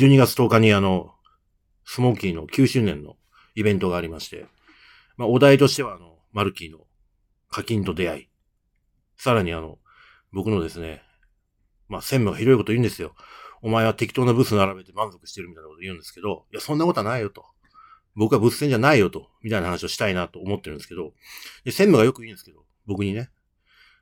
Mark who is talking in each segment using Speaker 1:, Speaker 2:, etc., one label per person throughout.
Speaker 1: 12月10日にあの、スモーキーの9周年のイベントがありまして、まあ、お題としてはあの、マルキーの課金と出会い。さらにあの、僕のですね、まあ、専務がひどいこと言うんですよ。お前は適当なブス並べて満足してるみたいなこと言うんですけど、いや、そんなことはないよと。僕はブス戦じゃないよと、みたいな話をしたいなと思ってるんですけど、で、専務がよく言うんですけど、僕にね、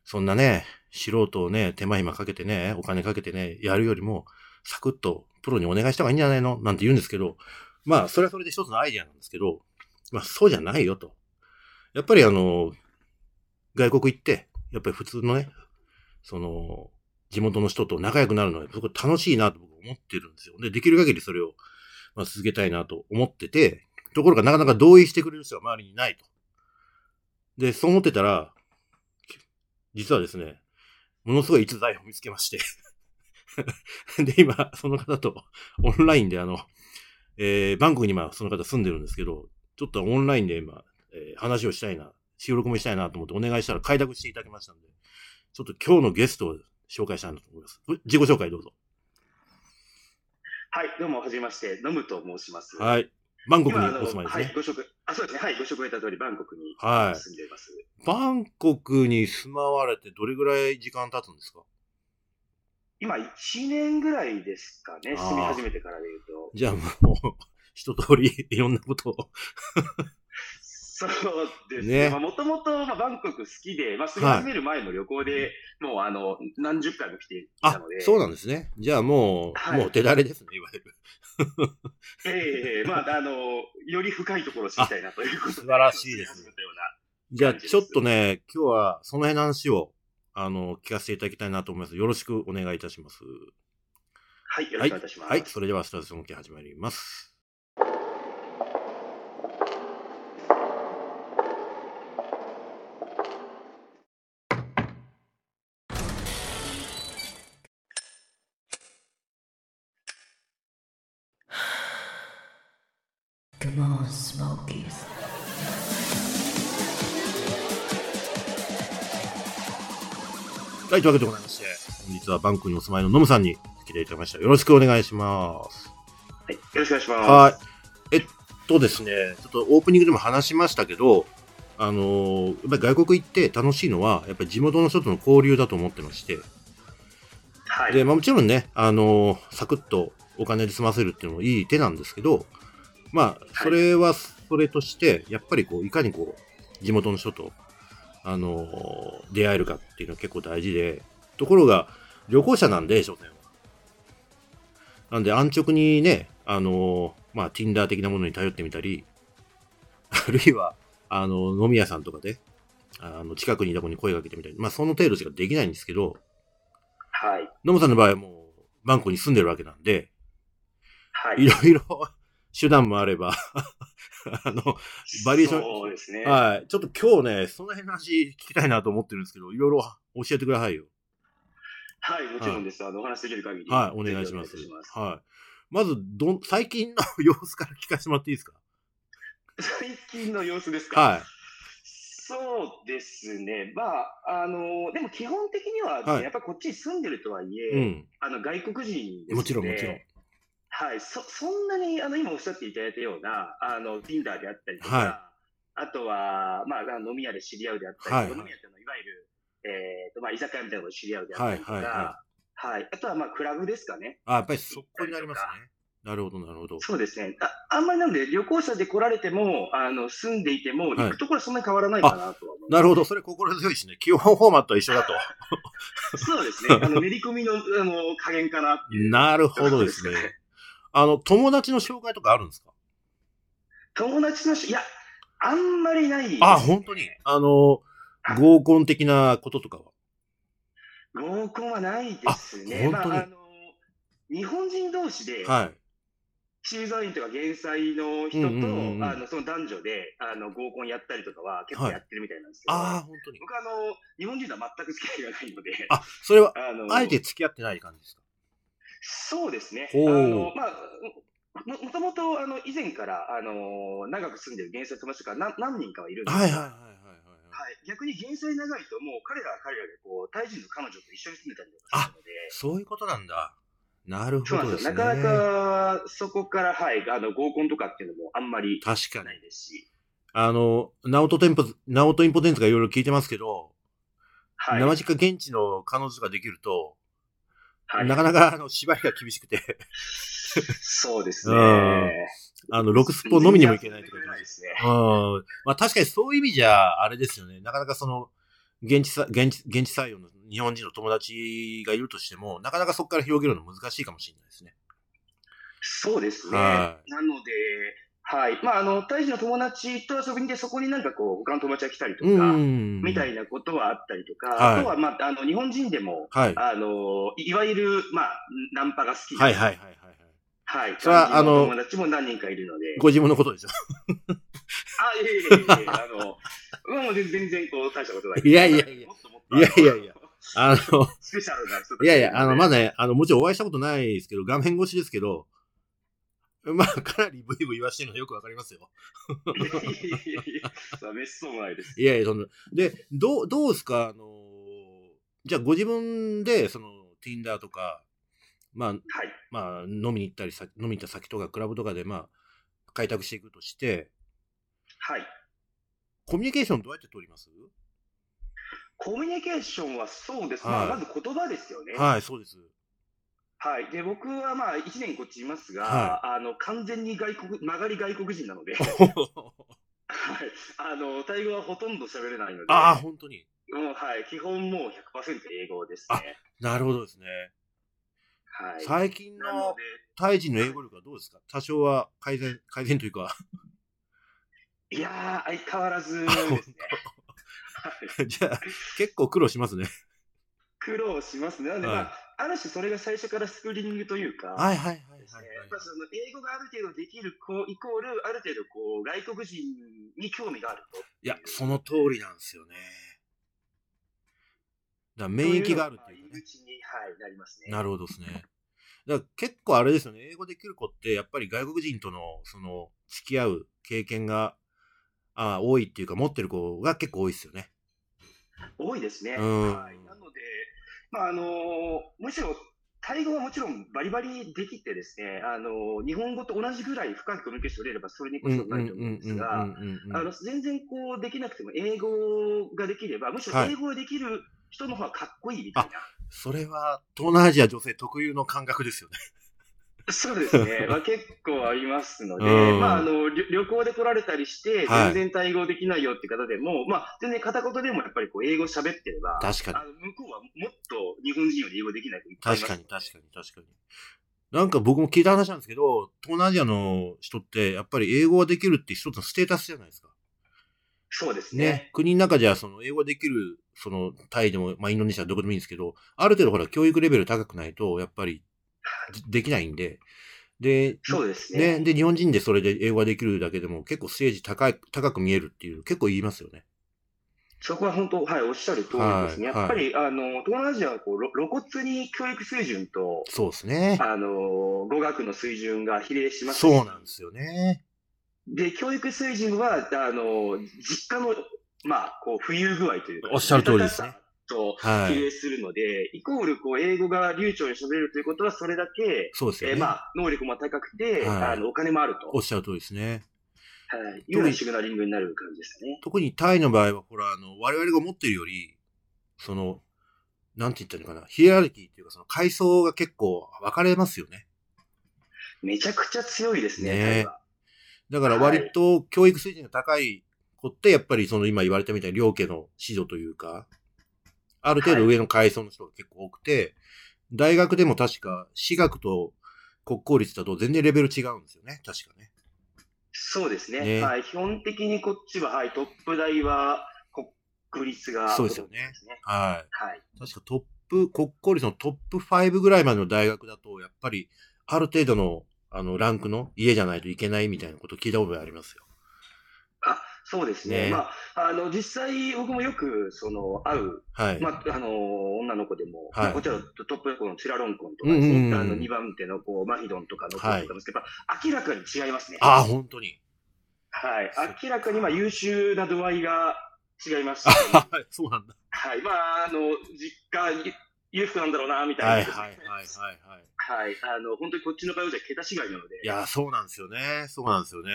Speaker 1: そんなね、素人をね、手間暇かけてね、お金かけてね、やるよりも、サクッとプロにお願いした方がいいんじゃないの？なんて言うんですけど、まあ、それはそれで一つのアイディアなんですけど、まあ、そうじゃないよと。やっぱりあの、外国行って、やっぱり普通のね、その、地元の人と仲良くなるのは、すごく楽しいなと僕思ってるんですよ。で、できる限りそれを、まあ、続けたいなと思ってて、ところがなかなか同意してくれる人が周りにいないと。で、そう思ってたら、実はですね、ものすごい逸材を見つけまして で、今、その方とオンラインであの、えー、バンコクに今その方住んでるんですけど、ちょっとオンラインで今、えー、話をしたいな、収録もしたいなと思ってお願いしたら開拓していただきましたんで、ちょっと今日のゲストを紹介したいなと思います。自己紹介どうぞ。
Speaker 2: はい、どうも、はじめまして、ノムと申します。
Speaker 1: はい。バンコクにお住まいですね。
Speaker 2: はい、ご職、あ、そうですね。はい、ご職を得た通り、バンコクに住んでいます、
Speaker 1: はい。バンコクに住まわれてどれぐらい時間経つんですか？
Speaker 2: 今、1年ぐらいですかね、住み始めてからで言うと。
Speaker 1: じゃあもう、一通りいろんなことを
Speaker 2: そうですね。もともとバンコク好きで、まあ、住み始める前の旅行で、はい、もうあの、何十回も来ていたので。
Speaker 1: そうなんですね。じゃあもう、はい、もう手だれですね、いわゆる。
Speaker 2: ええー、まあ、あの、より深いところを知りたいなということで。
Speaker 1: 素晴らしいです。じゃあ、ちょっとね、今日はその辺の話を、あの、聞かせていただきたいなと思います。よろしくお願いいたします。
Speaker 2: はい、よろしくお願いいたします。
Speaker 1: はい、はい、それではスタジオ向け始まります。はい、というわけでございまして、本日はバンクにお住まいのノムさんに来ていただきました。よろしくお願いします。
Speaker 2: はい、よろしくお願いします。はい。
Speaker 1: えっとですね、ちょっとオープニングでも話しましたけど、あのー、やっぱり外国行って楽しいのは、やっぱり地元の人との交流だと思ってまして、はい。で、まあもちろんね、あのー、サクッとお金で済ませるっていうのもいい手なんですけど、まあ、それはそれとして、やっぱりこう、いかにこう、地元の人とあの、出会えるかっていうのは結構大事で、ところが、旅行者なんで、商店は。なんで、安直にね、あの、まあ、Tinder 的なものに頼ってみたり、あるいは、あの、飲み屋さんとかで、あの、近くにいた子に声かけてみたり、まあ、その程度しかできないんですけど、
Speaker 2: はい。
Speaker 1: ノムさんの場合はもう、バンコに住んでるわけなんで、
Speaker 2: はい。
Speaker 1: いろいろ手段もあれば あの、バリエーション。
Speaker 2: そうですね。
Speaker 1: はい。ちょっと今日ね、その辺の話聞きたいなと思ってるんですけど、いろいろ教えてくださいよ。
Speaker 2: はい、もちろんです。はい、あの、お話できる限り。
Speaker 1: はい、お願いします。ますはい。まず、どん、最近の様子から聞かせてもらっていいですか？
Speaker 2: 最近の様子ですか？
Speaker 1: はい。
Speaker 2: そうですね。まあ、あの、でも基本的には、ねはい、やっぱこっちに住んでるとはいえ、うん、あの、外国人です
Speaker 1: もちろん、もちろん。
Speaker 2: はい、そそんなにあの今おっしゃっていただいたような、あの Tinder であったりとか、はい、あとは、まあ、飲み屋で知り合うであったりとか、はい、飲み屋っていうのは、いわゆる、えーとまあ、居酒屋みたいなのを知り合うであったりとか、はい、はい、あとは、まあ、クラブですかね。
Speaker 1: あやっぱりそこになりますね。なるほど、なるほど。
Speaker 2: そうですね。ああんまりなので、旅行者で来られても、あの、住んでいても、行くところはそんなに変わらないかなとは思い
Speaker 1: なるほど、それ心強いですね。基本フォーマットは一緒だと。
Speaker 2: そうですね。あの、練り込みの、あの、加減かな
Speaker 1: なるほどですね。あの、友達の紹介とかあるんですか？
Speaker 2: 友達のし、いや、あんまりない、
Speaker 1: ね、あ、本当に？あの、合コン的なこととかは？
Speaker 2: 合コンはないですね。
Speaker 1: まあ、あ
Speaker 2: の、日本人同士で、
Speaker 1: はい。
Speaker 2: 駐在員とか減災の人と、うんうんうん、あのその男女であの合コンやったりとかは結構やってるみたいなんですけど、はい、あ本当に。僕あの、日本人とは全く付き合いがないので、
Speaker 1: あそれはあのあえて付き合ってない感じですか？
Speaker 2: そうですね。あの、まあ、ももともと、あの、以前から、あの、長く住んでる原生友達が何何人かはいるんです
Speaker 1: はいはいはいはい。
Speaker 2: はい、逆に原生長いと、もう彼らは彼らで、こう、タイ人の彼女と一緒に住んでたりとかするので。
Speaker 1: そういうことなんだ。なるほどですね。
Speaker 2: なかなか、そこから、はい、あの、合コンとかっていうのもあんまり
Speaker 1: 確かに
Speaker 2: な。いですし。
Speaker 1: あの、ナオトテンポ、ナオトインポテンツがいろいろ聞いてますけど、
Speaker 2: はい。
Speaker 1: 生近現地の彼女ができると、
Speaker 2: はい、
Speaker 1: なかなかあの縛りが厳しくて、
Speaker 2: そうです
Speaker 1: うん
Speaker 2: ね。
Speaker 1: あの、ロクスポ飲みにも行けないとか言ってま。
Speaker 2: ないですすね。
Speaker 1: うん。まあ確かにそういう意味じゃ、あれですよね。なかなかその、現地さ、現地、現地採用の日本人の友達がいるとしても、なかなかそこから広げるの難しいかもしれないですね。
Speaker 2: そうですね。
Speaker 1: は
Speaker 2: なので、はい。まあ、あの、大事の友達と遊びに行って、そこになんかこう、他の友達が来たりとか、
Speaker 1: うん。
Speaker 2: みたいなことはあったりとか、
Speaker 1: はい
Speaker 2: あとは、まあ、あの、日本人でも、
Speaker 1: はい。
Speaker 2: あの、いわゆる、まあ、ナンパが好き
Speaker 1: はいはいはいはいはい。
Speaker 2: はい。
Speaker 1: それはあの
Speaker 2: 友達も何人かいるので。
Speaker 1: ご自分のことでしょ。
Speaker 2: あ、いえいえいえ、あの、もう全然、全然こう、大したことない。
Speaker 1: いやいやいやいやいやいや。あの、
Speaker 2: スペシャルな人
Speaker 1: いやいや、あの、ま
Speaker 2: だ。
Speaker 1: だね、あの、もちろんお会いしたことないですけど、画面越しですけど、まあ、かなりブイブイ言わしてるのはよくわかりますよ。
Speaker 2: いやいやめっそうもないです。
Speaker 1: いやいや、その、で、どう、どうですか？あの、じゃあご自分で、その、Tinder とか、まあ、
Speaker 2: はい。
Speaker 1: まあ、飲みに行ったりさ、飲みに行った先とか、クラブとかで、まあ、開拓していくとして、
Speaker 2: はい。
Speaker 1: コミュニケーションどうやって取ります？
Speaker 2: コミュニケーションはそうです。
Speaker 1: はい
Speaker 2: まあ、まず言葉ですよね。
Speaker 1: はい、そうです。
Speaker 2: はい。で、僕はまあ、1年こっちいますが、
Speaker 1: は
Speaker 2: あの、完全に外国、曲がり外国人なので、はい。あの、タイ語はほとんど喋れないので、
Speaker 1: ああ、本当に。
Speaker 2: もう、はい。基本もう100%英語ですね。
Speaker 1: なるほどですね。
Speaker 2: はい。
Speaker 1: 最近のタイ人の英語力はどうですか？多少は改善、改善というか、
Speaker 2: いやー、相変わらずですね。はい。
Speaker 1: じゃあ、結構苦労しますね。
Speaker 2: 苦労しますね。なので、
Speaker 1: はい
Speaker 2: まあ、ある種それが最初からスクリーニングというか、
Speaker 1: はいはいはいはい、
Speaker 2: やっぱその英語がある程度できる子イコール、ある程度こう外国人に興味があると。
Speaker 1: いや、その通りなんですよね。だ免疫があるっていうかね。
Speaker 2: 入り口に、はい、なりますね。
Speaker 1: なるほどですね。だ結構あれですよね。英語できる子って、やっぱり外国人との、その、付き合う経験が、あ多いっていうか、持ってる子が結構多いですよね。
Speaker 2: 多いですね。
Speaker 1: うん
Speaker 2: はい、なので、まああのむしろ、タイ語はもちろんバリバリできてですね、あの日本語と同じぐらい深いコミュニケーションを取れればそれにこそなると思うんですが、あの全然こうできなくても英語ができれば、むしろ英語ができる人の方がかっこいいみたいな。
Speaker 1: それは、東南アジア女性特有の感覚ですよね。
Speaker 2: そうですね。まあ、結構ありますので、
Speaker 1: うん
Speaker 2: まあ、あの、旅旅行で来られたりして、
Speaker 1: はい
Speaker 2: 全然対応できないよって方でも、まあ、全然片言でもやっぱりこう、英語喋ってれば、
Speaker 1: 確かに
Speaker 2: 向こうはもっと日本人より英語できない子いっぱいい
Speaker 1: 確かに確かに確かに。なんか僕も聞いた話なんですけど、東南アジアの人って、やっぱり英語ができるって一つのステータスじゃないですか。
Speaker 2: そうです
Speaker 1: ね
Speaker 2: ね。。
Speaker 1: 国の中じゃ、その、英語ができる、その、タイでも、まあ、インドネシアどこでもいいんですけど、ある程度ほら、教育レベル高くないと、やっぱり、でできないんで、で、
Speaker 2: そうですね。
Speaker 1: ね、で、日本人でそれで英語ができるだけでも、結構ステージ高い、高く見えるっていう、結構言いますよね。
Speaker 2: そこは本当、はい、おっしゃる通りですね。
Speaker 1: はい
Speaker 2: やっぱり、あの、東南アジアはこう、ろ露骨に教育水準と、
Speaker 1: そうですね。
Speaker 2: あの、語学の水準が比例しますし
Speaker 1: そうなんですよね。
Speaker 2: で、教育水準は、あの、実家の、まあ、こう、浮遊具合というか、
Speaker 1: おっしゃる通りですね
Speaker 2: と
Speaker 1: はい。
Speaker 2: 比例するので、イコール、こう、英語が流暢に喋れるということは、それだけ、
Speaker 1: そうですよね。
Speaker 2: えーまあ、能力も高くて、
Speaker 1: はい
Speaker 2: あの、お金もあると、
Speaker 1: おっしゃる通りですね。
Speaker 2: はい、いうようなシグナリングになる感じですね。
Speaker 1: 特にタイの場合は、ほら、あの、我々が持ってるより、その、なんて言ったらいいのかな、ヒエラルキーっていうか、その階層が結構分かれますよね。
Speaker 2: めちゃくちゃ強いですね、
Speaker 1: ね。だから割と教育水準が高い子って、やっぱりその今言われたみたいに両家の指導というか、ある程度上の階層の人が結構多くて、大学でも確か、私学と国公立だと全然レベル違うんですよね、確かね。
Speaker 2: そうですね
Speaker 1: ね
Speaker 2: はい。基本的にこっちは、はい、トップ大は国立が
Speaker 1: そうですよね。はい。
Speaker 2: はい。
Speaker 1: 確かトップ、国公立のトップ5ぐらいまでの大学だと、やっぱり、ある程度の、あの、ランクの家じゃないといけないみたいなこと聞いたことがありますよ。
Speaker 2: あ、そうですね。
Speaker 1: ね
Speaker 2: まあ、あの、実際僕もよく、その、会う、
Speaker 1: はい。
Speaker 2: まあ、あの、女の子でも、
Speaker 1: はい
Speaker 2: まあこちらのトップ横のチュラロンコンとかね、
Speaker 1: うんうんうん
Speaker 2: あの、2番手の、こう、マヒドンとかの子とか
Speaker 1: はい
Speaker 2: ですけど、やっぱ明らかに違いますね。
Speaker 1: ああ、本当に。
Speaker 2: はい。明らかに、まあ、優秀な度合いが違いますし、
Speaker 1: はい、そうなんだ。
Speaker 2: はい。まあ、あの、実家に、裕福なんだろうな、みたいな。
Speaker 1: はいはいはいはいはい。
Speaker 2: はい。あの、本当にこっちの会話じゃ桁違いなので。
Speaker 1: いや、そうなんですよね。そうなんですよね。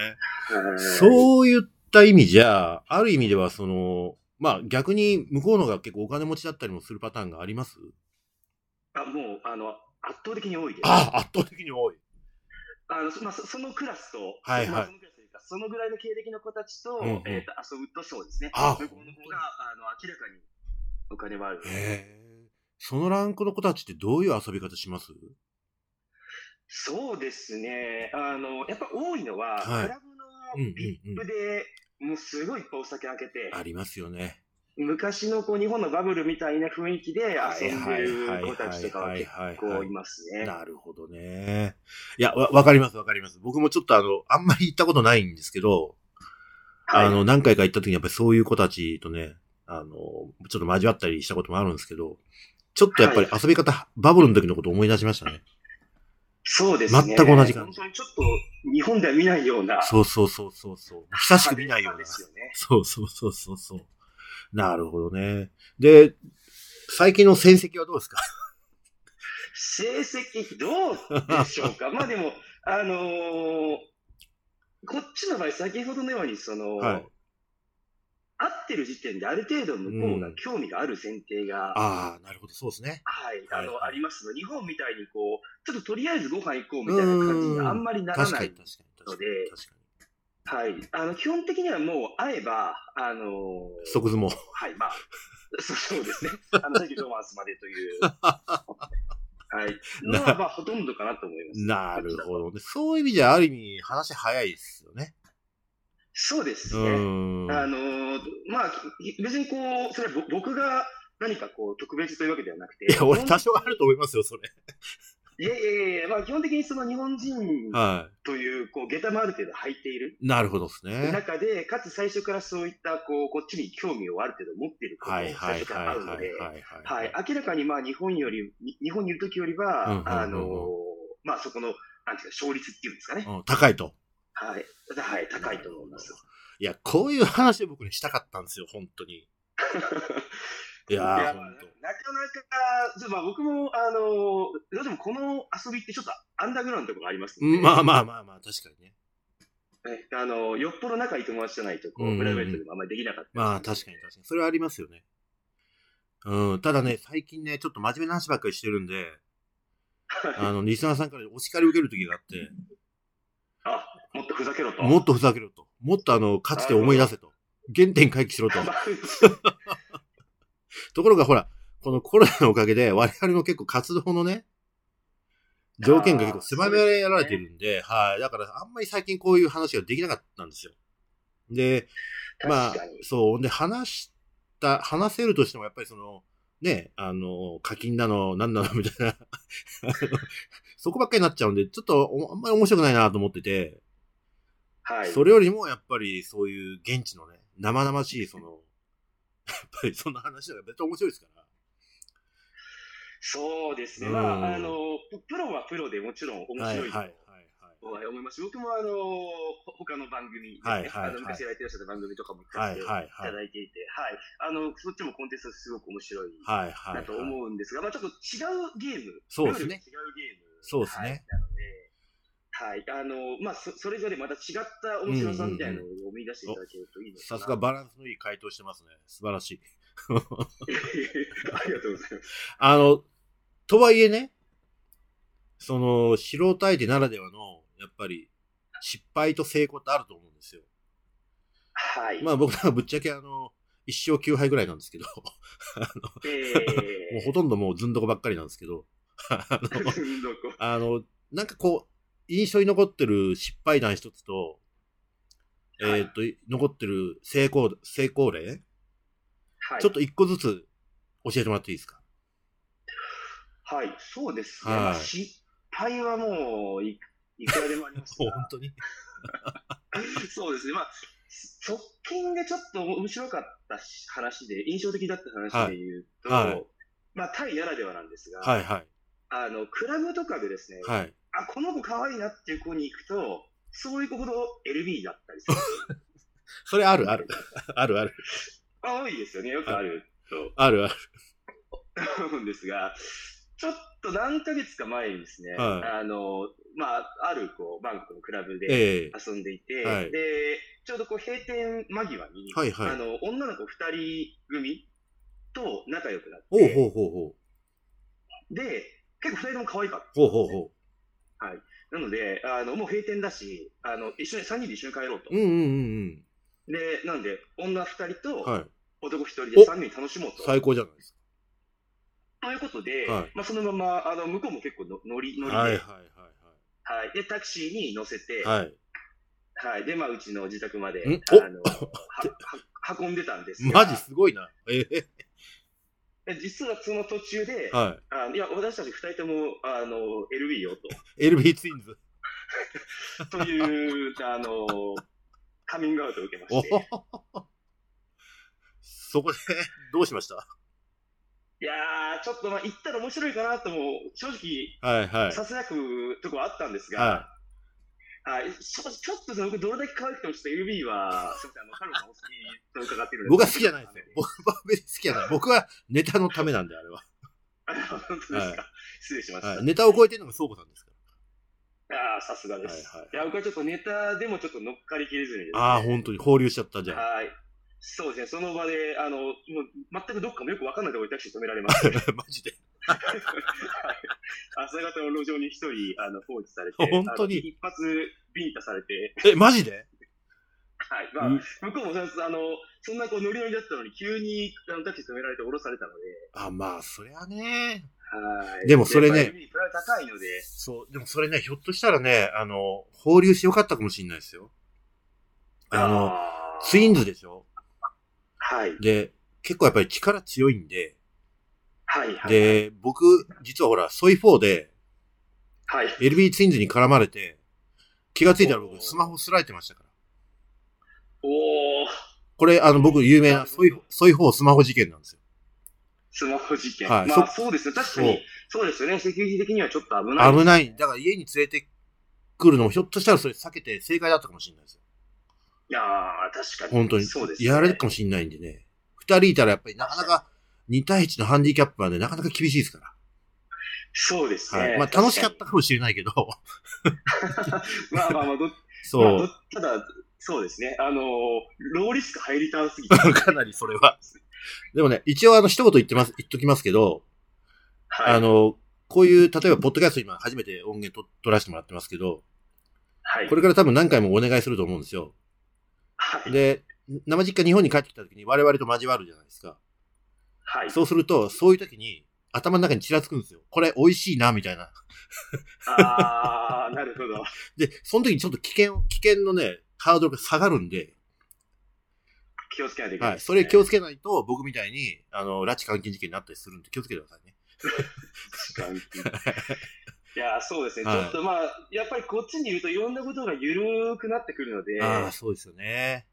Speaker 2: はい
Speaker 1: そういった意味じゃ、ある意味ではその、まあ逆に向こうのが結構お金持ちだったりもするパターンがあります？
Speaker 2: あ、もう、あの、圧倒的に多いです。
Speaker 1: あ、圧倒的に多い。
Speaker 2: あの、そまあ、そそのクラスと、
Speaker 1: はいはい
Speaker 2: まあそのクラスというかそのぐらいの経歴の子たちと、
Speaker 1: うんうん
Speaker 2: えっ、と、遊ぶとそうですね。
Speaker 1: あ
Speaker 2: 向こうの方が、あの、明らかにお金はある。
Speaker 1: へえ。そのランクの子たちってどういう遊び方します？
Speaker 2: そうですね。あの、やっぱ多いのは、
Speaker 1: はい
Speaker 2: クラブのビップで、もうすごいいっぱいお酒開けて、
Speaker 1: ありますよね。
Speaker 2: 昔のこう日本のバブルみたいな雰囲気で遊んでる子たちとかは結
Speaker 1: はい
Speaker 2: 構いますね。
Speaker 1: なるほどね。いや、わ、わかりますわかります。僕もちょっとあの、あんまり行ったことないんですけど、
Speaker 2: はい
Speaker 1: あの、何回か行った時にやっぱりそういう子たちとね、あの、ちょっと交わったりしたこともあるんですけど、ちょっとやっぱり遊び方、バブルの時のことを思い出しましたね。
Speaker 2: そうですね。
Speaker 1: 全く同じ感じ
Speaker 2: 本当にちょっと日本では見ないような。
Speaker 1: そうそうそうそうそう。久しく見ないような。
Speaker 2: ですよね。
Speaker 1: そうそうそうそうそう。なるほどね。で、最近の戦績はどうですか？
Speaker 2: 成績どうでしょうか？まあでも、あのーこっちの場合、先ほどのように、その、
Speaker 1: はい
Speaker 2: 合ってる時点である程度向こうが興味がある前提が、
Speaker 1: ああ、なるほど、そうですね。
Speaker 2: はい、あの、
Speaker 1: はい
Speaker 2: ありますので、日本みたいにこう、ちょっととりあえずご飯行こうみたいな感じにあんまりならない
Speaker 1: 確かに、確かに、確かに
Speaker 2: ので。
Speaker 1: 確かに。
Speaker 2: はい。あの、基本的にはもう会えば、あのー
Speaker 1: 即相撲。
Speaker 2: はい、まあ、そうそうですね。あの、さっきロマンスまでという。はい。のは、まあ、ほとんどかなと思います。
Speaker 1: なるほどね。そういう意味じゃ、ある意味、話早いですよね。
Speaker 2: そうです
Speaker 1: う
Speaker 2: ね。あのーまあ、き別にこう、それはぼ僕が何かこう、特別というわけではなくて。
Speaker 1: いや、俺多少あると思いますよ、それ。
Speaker 2: いやいやいやまあ、基本的にその日本人
Speaker 1: は
Speaker 2: という、こう、下駄もある程度履いている
Speaker 1: い。なるほどですね。
Speaker 2: 中で、かつ最初からそういった、こう、こっちに興味をある程度持っていること
Speaker 1: はいはい
Speaker 2: が最初からあるので、
Speaker 1: はい。
Speaker 2: はい、明らかにまあ日本より、に日本にいるときよりは、あのまあそこの、なんていうか、勝率っていうんですかね。
Speaker 1: うん高いと。
Speaker 2: はい。はい、高いと思います。
Speaker 1: いや、こういう話を僕にしたかったんですよ、本当に。いや。
Speaker 2: なかなか、まあ僕も、あのどうしてもこの遊びってちょっとアンダーグラウンドのところあります
Speaker 1: まあまあまあまあ、確かにね。
Speaker 2: ねあのよっぽど仲いい友達じゃないと、こう、プライベートでもあんまりできなかったりする
Speaker 1: まあ確かに確かに。それはありますよね。うん。ただね、最近ね、ちょっと真面目な話ばっかりしてるんで、あの、リスナーさんからお叱りを受ける時があって、
Speaker 2: あ、もっとふざけろと。
Speaker 1: もっとふざけろと。もっとあの、かつて思い出せと。原点回帰しろと。ところがほら、このコロナのおかげで我々の結構活動のね、条件が結構狭められてるんで、はい。だからあんまり最近こういう話ができなかったんですよ。で、まあそう。で、話した、話せるとしてもやっぱりその、ね、あの、課金なの、なんなの、みたいな。そこばっかりになっちゃうんで、ちょっとおあんまり面白くないなと思ってて、
Speaker 2: はい。
Speaker 1: それよりもやっぱりそういう現地のね、生々しいその、やっぱりそんな話が絶対面白いですから。
Speaker 2: そうですね。
Speaker 1: うん
Speaker 2: まあ、あの、ププロはプロでもちろん面
Speaker 1: はい
Speaker 2: 白いと
Speaker 1: はいはいはい。
Speaker 2: はい思います。僕もあの、ほ他の番組あの昔やられてらっしゃった番組とかも聞か
Speaker 1: はい
Speaker 2: せてい
Speaker 1: はいはい。
Speaker 2: ただいていて、はい。あの、そっちもコンテストすごく面白い
Speaker 1: はいはい、
Speaker 2: なと思うんですが、まあちょっと違うゲーム。
Speaker 1: そうですね
Speaker 2: 違うゲーム。
Speaker 1: そうですね
Speaker 2: はい。あの、まあそ、それぞれまた違った面白さみたいなのを見出していただけるといいのかな。
Speaker 1: さすがバランスのいい回答してますね。素晴らしい。
Speaker 2: ありがとうございます。
Speaker 1: あの、とはいえね、その、素人相手ならではの、やっぱり、失敗と成功ってあると思うんですよ。
Speaker 2: はい。
Speaker 1: まあ僕らはぶっちゃけあの、一勝9敗ぐらいなんですけど、あの、
Speaker 2: え
Speaker 1: もうほとんどもうずんどこばっかりなんですけど、あの、あの、なんかこう、印象に残ってる失敗談一つと、
Speaker 2: はい。
Speaker 1: えーっと、残ってる成功、成功例、
Speaker 2: はい。
Speaker 1: ちょっと一個ずつ教えてもらっていいですか？
Speaker 2: はい、そうですね。
Speaker 1: はい。
Speaker 2: まあ失敗はもうい、いくらでもあります
Speaker 1: 本
Speaker 2: が
Speaker 1: 当に？
Speaker 2: そうですね。まあ、直近でちょっと面白かったし話で、印象的だった話で言うと、
Speaker 1: はい。はい。
Speaker 2: まあ、タイならではなんですが、
Speaker 1: はいはい。
Speaker 2: あの、クラブとかでですね、
Speaker 1: はい。
Speaker 2: あ、この子可愛いなっていう子に行くと、そういう子ほど LB だったりする。
Speaker 1: それあるある。ある ある。
Speaker 2: あ多いですよね。よくあると。
Speaker 1: あるある。
Speaker 2: 思うんですが、ちょっと何ヶ月か前にですね、
Speaker 1: はい
Speaker 2: あの、まあ、ある、こう、バンコクのクラブで
Speaker 1: ええ
Speaker 2: 遊んでいて、
Speaker 1: はい
Speaker 2: で、ちょうどこう、閉店間際に、
Speaker 1: はいはい
Speaker 2: あの、女の子二人組と仲良くなって、
Speaker 1: ほうほうほうほ
Speaker 2: で、結構二人とも可愛かった。
Speaker 1: う。ほうほうほ
Speaker 2: なので、あの、もう閉店だし、あの、一緒に、三人で一緒に帰ろうと。
Speaker 1: う。うんうんうん
Speaker 2: で、なんで、女二人
Speaker 1: うん。
Speaker 2: と
Speaker 1: はい。
Speaker 2: 男一人で三人楽しもうと。
Speaker 1: 最高じゃないです
Speaker 2: ということで、
Speaker 1: はい
Speaker 2: まあ、そのまま、あの、向こうも結構の乗り、乗り
Speaker 1: か。
Speaker 2: で、
Speaker 1: はいはいはい
Speaker 2: はい。で、タクシーに乗せて、
Speaker 1: はい。はい。
Speaker 2: はい。で、まあ、うちの自宅まで、
Speaker 1: ん？
Speaker 2: あの、は、は、運んでたんですが
Speaker 1: マジすごいな。ええ
Speaker 2: で実はその途中で、
Speaker 1: は
Speaker 2: あのいや、私たち二人とも、あの、LB よ
Speaker 1: い。LB ツインズ。
Speaker 2: と、という、あの、カミングアウトを受けま
Speaker 1: お
Speaker 2: して。
Speaker 1: そこで、どうしました？
Speaker 2: いやー、ちょっとまあ、行ったら面白いかなとも、正直、
Speaker 1: はいはい。
Speaker 2: ささやくとこはあったんですが、
Speaker 1: は
Speaker 2: はい、ちょちょっと僕、どれだけ可愛くても、ちょっと LB は、すみません、あの、カルさんお好きと伺ってる
Speaker 1: い。僕は好きじゃないですよ。僕は別に好きじゃない。僕はネタのためなんで、あれは。
Speaker 2: あ本当ですか、
Speaker 1: はい
Speaker 2: 失礼しました。
Speaker 1: はい。ネタを超えてるのが倉庫さんですか
Speaker 2: ああ、さすがです。
Speaker 1: はいはい
Speaker 2: いや、僕はちょっとネタでもちょっと乗っかりきれずにですね、
Speaker 1: ら。ああ、本当に放流しちゃったじゃん。
Speaker 2: はい。そうですね、その場で、あの、もう全くどっかもよくわかんないところにタクシー止められまして、
Speaker 1: マジで。
Speaker 2: は い朝方の路上に一人、あの、放置されて、
Speaker 1: 本当に？
Speaker 2: 一発ビンタされて、
Speaker 1: え、マジで？
Speaker 2: はい。まあ、
Speaker 1: うん
Speaker 2: 向こうもそあの、そんなこうノリノリだったのに、急にあのタクシー止められて降ろされたので、
Speaker 1: あ、まあ、そりゃね。
Speaker 2: はい。
Speaker 1: でもそれね
Speaker 2: 高いので、
Speaker 1: そう、でもそれね、ひょっとしたらね、あの、放流してよかったかもしれないですよ。あの、
Speaker 2: あー
Speaker 1: ツインズでしょ？
Speaker 2: はい。
Speaker 1: で、結構やっぱり力強いんで、
Speaker 2: はい。はい。
Speaker 1: で、僕、実はほら、ソイ4で、
Speaker 2: はい。
Speaker 1: LB ツインズに絡まれて、気がついたら僕、スマホすられてましたから。
Speaker 2: おー、
Speaker 1: これ、あの、僕、有名なソイ、ソイ4スマホ事件なんですよ。
Speaker 2: スマホ事件。
Speaker 1: はい
Speaker 2: まあ、そうですね。確かに、そうですよね。セキュリティ的にはちょっと危ない。
Speaker 1: 危ない。だから家に連れてくるのも、ひょっとしたらそれ避けて正解だったかもしれないですよ。
Speaker 2: いやー、確かに。
Speaker 1: 本当に。
Speaker 2: そうです、ね。
Speaker 1: やられるかもしれないんでね。二人いたらやっぱりなかなか、2対1のハンディキャップはね、なかなか厳しいですから。
Speaker 2: そうですね。
Speaker 1: はい。まあ楽しかったかもしれないけど。
Speaker 2: まあまあまあ、ど まあ
Speaker 1: そう
Speaker 2: ど。ただ、そうですね。あのー、ローリスクハイリターンすぎて。
Speaker 1: かなりそれは。でもね、一応あの、一言言ってます、言っときますけど、
Speaker 2: はい。
Speaker 1: あの、こういう、例えば、ポッドキャスト今初めて音源と取らせてもらってますけど、
Speaker 2: はい。
Speaker 1: これから多分何回もお願いすると思うんですよ。
Speaker 2: はい。
Speaker 1: で、生実家日本に帰ってきた時に我々と交わるじゃないですか。
Speaker 2: はい。
Speaker 1: そうすると、そういう時に頭の中にちらつくんですよ。これ美味しいな、みたいな。
Speaker 2: あー、なるほど。
Speaker 1: で、その時にちょっと危険、危険のね、ハードルが下がるんで、
Speaker 2: 気をつけないといけない
Speaker 1: はい。それ気をつけないと、僕みたいに、あの、拉致監禁事件になったりするんで気をつけてくださいね。
Speaker 2: 関係 いやー、そうですね。
Speaker 1: はい
Speaker 2: ちょっとまあ、やっぱりこっちにいるといろんなことが緩くなってくるので、
Speaker 1: ああ、そうですよね。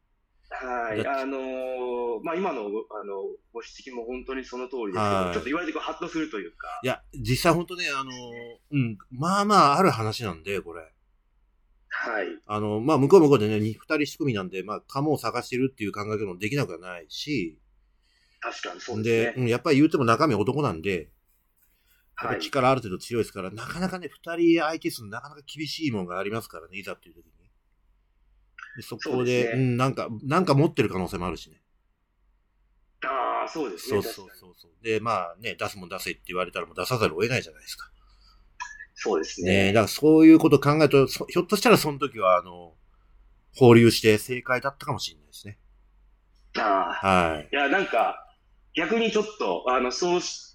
Speaker 2: はい。
Speaker 1: だ
Speaker 2: あのーまあ今の、あの、ご指摘も本当にその通りですけど、
Speaker 1: はい
Speaker 2: ちょっと言われてこうハッとするというか、
Speaker 1: いや、実際本当ね、あの、うん、まあまあある話なんで、これ。
Speaker 2: はい。
Speaker 1: あの、まあ向こうは向こうでね、に二人仕組みなんで、まあ、カモを探してるっていう考え方もできなくはないし、
Speaker 2: 確かにそうですね。
Speaker 1: うんやっぱり言うても中身男なんで、やっぱ
Speaker 2: はい。
Speaker 1: 力ある程度強いですから、なかなかね、二人相手するのなかなか厳しいものがありますからね、いざっていう時に。でそこで、
Speaker 2: ね
Speaker 1: うん、なんか、なんか持ってる可能性もあるしね。
Speaker 2: ああ、そうですね。
Speaker 1: そうそうそうそう。で、まあね、出すもん出せって言われたらもう出さざるを得ないじゃないですか。
Speaker 2: そうです
Speaker 1: ね
Speaker 2: ね。
Speaker 1: だからそういうことを考えると、そひょっとしたらその時は、あの、放流して正解だったかもしれないですね。
Speaker 2: ああ。
Speaker 1: はい。
Speaker 2: いや、なんか、逆にちょっと、あの、そうし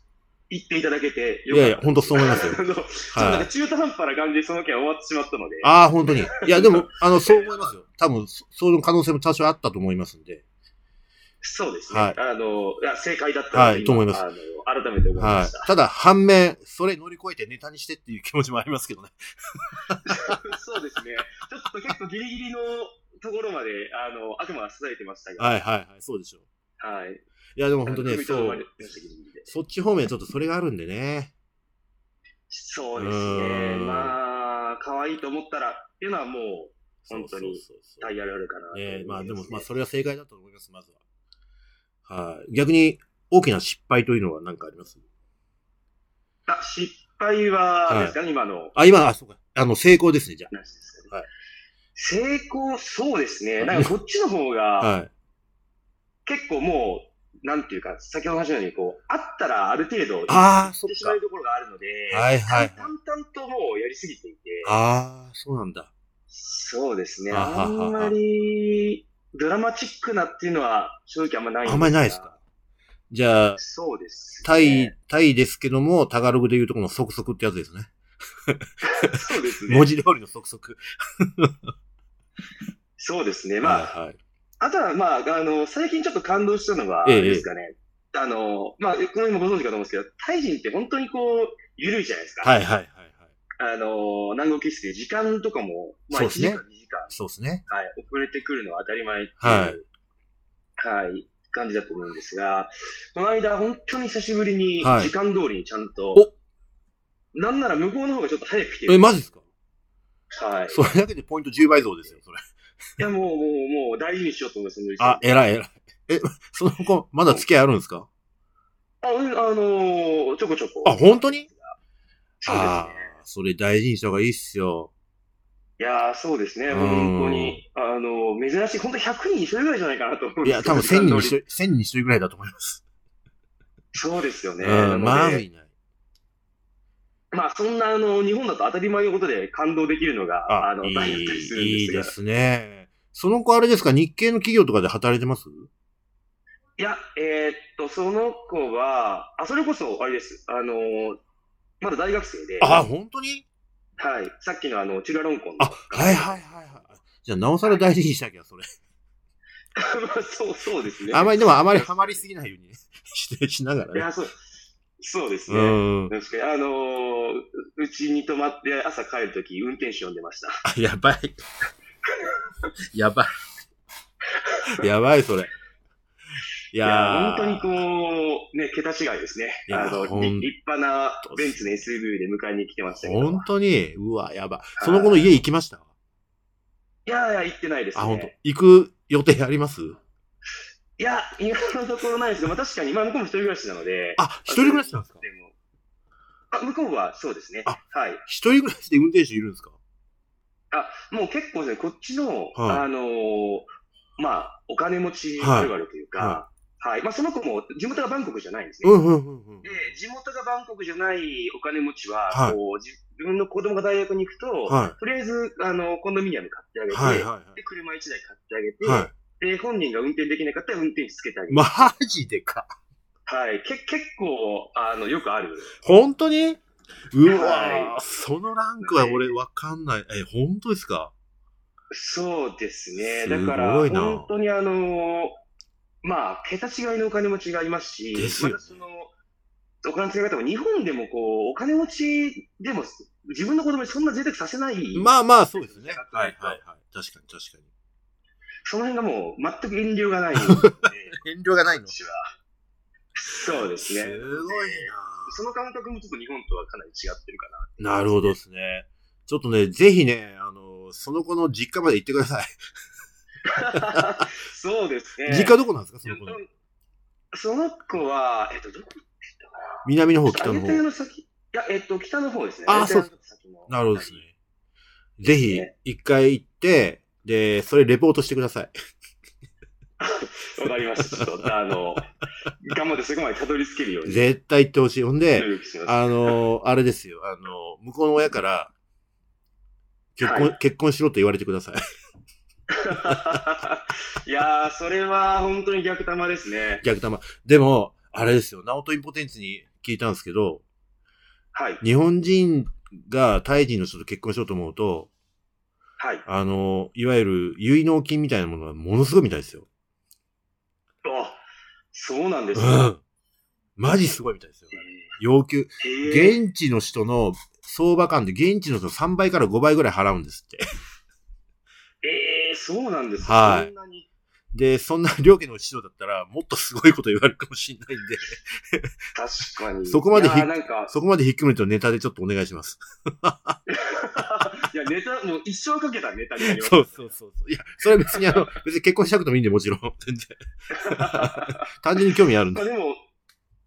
Speaker 2: 言っていただけてよかった。
Speaker 1: いやいや、本当そう思いますよ。
Speaker 2: あのちょっと中途半端な感じでその件終わってしまったので、
Speaker 1: ああ、本当に。いや、でも、あの、そう思いますよ。多分、そそういう可能性も多少あったと思いますんで。
Speaker 2: そうですね。
Speaker 1: はい
Speaker 2: あの、いや、正解だった
Speaker 1: はいと思います
Speaker 2: あの、改めて思いま
Speaker 1: はい
Speaker 2: した。。
Speaker 1: ただ、反面、それ乗り越えてネタにしてっていう気持ちもありますけどね。
Speaker 2: そうですね。ちょっと結構ギリギリのところまで、あの、悪魔が伝えてましたが、
Speaker 1: はいはいはい、そうでしょう。
Speaker 2: はい。
Speaker 1: いや、でも本当ね、そうそっち方面ちょっとそれがあるんでね。
Speaker 2: そうですね。
Speaker 1: うん
Speaker 2: まあ、可愛いと思ったら、っていうのはもう、本当にタイヤルあるかなと思いま
Speaker 1: あでも、まあそれは正解だと思います、まずは。はい。逆に、大きな失敗というのは何かあります？
Speaker 2: あ、失敗は、ですか、ね、今の。
Speaker 1: あ、今、あ、そうか。あの、成功ですね、じゃあ。
Speaker 2: はい。成功、そうですね。なんかこっちの方が、はい、結構もう、なんていうか、先ほど話したように、こう、あったらある程度、
Speaker 1: ああ、そ
Speaker 2: ってしまうところがあるので、
Speaker 1: はいはい、
Speaker 2: 淡々ともうやりすぎていて、
Speaker 1: ああ、そうなんだ。
Speaker 2: そうですね。あんまり、ドラマチックなっていうのは、正直あんまないんです
Speaker 1: あんまりないですか？じゃあ、
Speaker 2: そうです、
Speaker 1: ね、タイ、タイですけども、タガログで言うとこの即速ってやつですね。
Speaker 2: そうですね。
Speaker 1: 文字通りの即速。
Speaker 2: そうですね。まあ、はいはい、あとは、まあ、あの、最近ちょっと感動したのは、ええ、ですかね。あの、まあ、この辺もご存知かと思うんですけど、タイ人って本当にこう、緩いじゃないですか。
Speaker 1: はいはいはい。
Speaker 2: あの、南国キスで時間とかも、まあ、1時間、2時間。
Speaker 1: そうですね。
Speaker 2: はい。遅れてくるのは当たり前っていう、
Speaker 1: はい。
Speaker 2: はい。感じだと思うんですが、この間、本当に久しぶりに、時間通りにちゃんと、はい、なんなら向こうの方がちょっと早く来てる。
Speaker 1: え、マジですか？
Speaker 2: はい。
Speaker 1: それだけでポイント10倍増ですよ、それ。
Speaker 2: いや、もう、もう、もう、大事にしようと思います、
Speaker 1: あ、偉い偉い。え、その子、まだ付き合いあるんですか？
Speaker 2: あ、うん、あのー、ちょこちょこ。
Speaker 1: あ、本当に？
Speaker 2: そうですね。
Speaker 1: それ大事にした方がいいっすよ。
Speaker 2: いやー、そうですね。本当に、あの、珍しい、本当100人に1人ぐらいじゃないかなと思
Speaker 1: いや、多分1000人に1人、1000人に1人ぐらいだと思います。
Speaker 2: そうですよね。
Speaker 1: うん、まあ、いない。
Speaker 2: まあ、そんな、あの、日本だと当たり前のことで感動できるのが、
Speaker 1: あの、大変だったりするんですいいですね。その子あれですか？日系の企業とかで働いてます？
Speaker 2: いや、えー、っと、その子は、あ、それこそ、あれです。あの、まだ大学生で。
Speaker 1: あ、本当に？
Speaker 2: はい。さっきのあの、チュラロンコン。
Speaker 1: あ、はいはいはいはい。じゃあ、なおさら大事にしなきゃ、それ。
Speaker 2: まあ、そう、そうですね。
Speaker 1: あまり、でもあまりハマりすぎないように、ね、してしながら
Speaker 2: ね。いや、そう。そうですね。うん。確かに、あのー、うちに泊まって朝帰るとき、運転手呼んでました。
Speaker 1: あ、やばい。やばい。やばい、それ。
Speaker 2: いや本当にこう、ね、桁違いですね。あの、立派なベンツの SUV で迎えに来てましたけど。
Speaker 1: 本当に？うわ、やば。その後の家行きました？
Speaker 2: いやいや、行ってないですね。あ、
Speaker 1: 本当。行く予定あります？
Speaker 2: いや、今のところないです。けど、まあ、確かに、まあ、向こうも一人暮らしなので。
Speaker 1: あ、一人暮らしなんですか？でも
Speaker 2: あ、向こうはそうですね。あ、はい。
Speaker 1: 一人暮らしで運転手いるんですか？
Speaker 2: あ、もう結構ですね、こっちの、はい、あのー、まあ、お金持ちがあるというか、はい。はい。まあ、その子も地元がバンコクじゃないんですね。
Speaker 1: うんうんうん
Speaker 2: で、地元がバンコクじゃないお金持ちは、はい、こう、自分の子供が大学に行くと、はい、とりあえず、あの、コンドミニアム買ってあげて、はいはいはい、で、車1台買ってあげて、はい、で、本人が運転できなかったら運転手つけてあげる。
Speaker 1: マジでか。
Speaker 2: はい。け、結構、あの、よくある。
Speaker 1: 本当に？うわ、はい、そのランクは俺わかんない。え、本当ですか？
Speaker 2: そうですね。だから、本当にあのまあ、桁違いのお金持ちがいますし、またその、お金の使い方も日本でもこう、お金持ちでも自分の子供にそんな贅沢させない。
Speaker 1: まあまあ、そうですね。はいはいはい。確かに確かに。
Speaker 2: その辺がもう全く遠慮がない。
Speaker 1: 遠慮がないの？
Speaker 2: そうですね。
Speaker 1: すごいな
Speaker 2: その感覚もちょっと日本とはかなり違ってるか
Speaker 1: な。なるほどですね。ちょっとね、ぜひね、あの、その子の実家まで行ってください。
Speaker 2: そうですね。
Speaker 1: 実家どこなんですか、その子の。
Speaker 2: その子は、えっと、どこ行ったかな？
Speaker 1: 南の方、北の方。
Speaker 2: の先？いや、えっと、北の方ですね。
Speaker 1: あ、そうなるほどですね。ぜひ、一回行って、で、それレポートしてください。
Speaker 2: わかりました。ちょっと、あの、頑張ってそこまでたどり着けるように。
Speaker 1: 絶対行ってほしい。ほんで、あの、あれですよ。あの、向こうの親から、結婚、はい、結婚しろと言われてください。
Speaker 2: いやー、それは本当に逆玉ですね。
Speaker 1: 逆玉。でも、あれですよ、ナオトインポテンツに聞いたんですけど、
Speaker 2: はい。
Speaker 1: 日本人がタイ人の人と結婚しようと思うと、
Speaker 2: はい。
Speaker 1: あの、いわゆる結納金みたいなものがものすごいみたいですよ。
Speaker 2: あ、そうなんですか、
Speaker 1: うん。マジすごいみたいですよ。要求。現地の人の相場感で現地の人の3倍から5倍ぐらい払うんですって。
Speaker 2: ええー、そうなんです
Speaker 1: か。はい。で、そんな両家の師匠だったら、もっとすごいこと言われるかもしれないんで
Speaker 2: 確かに。
Speaker 1: そこまでひ、そこまで引っ込めるとネタでちょっとお願いします。
Speaker 2: いや、ネタ、もう一生かけたネタになります。
Speaker 1: そうそうそう。いや、それは別にあの、別に結婚したくてもいいんで、もちろん。全然。単純に興味あるん
Speaker 2: で。でも、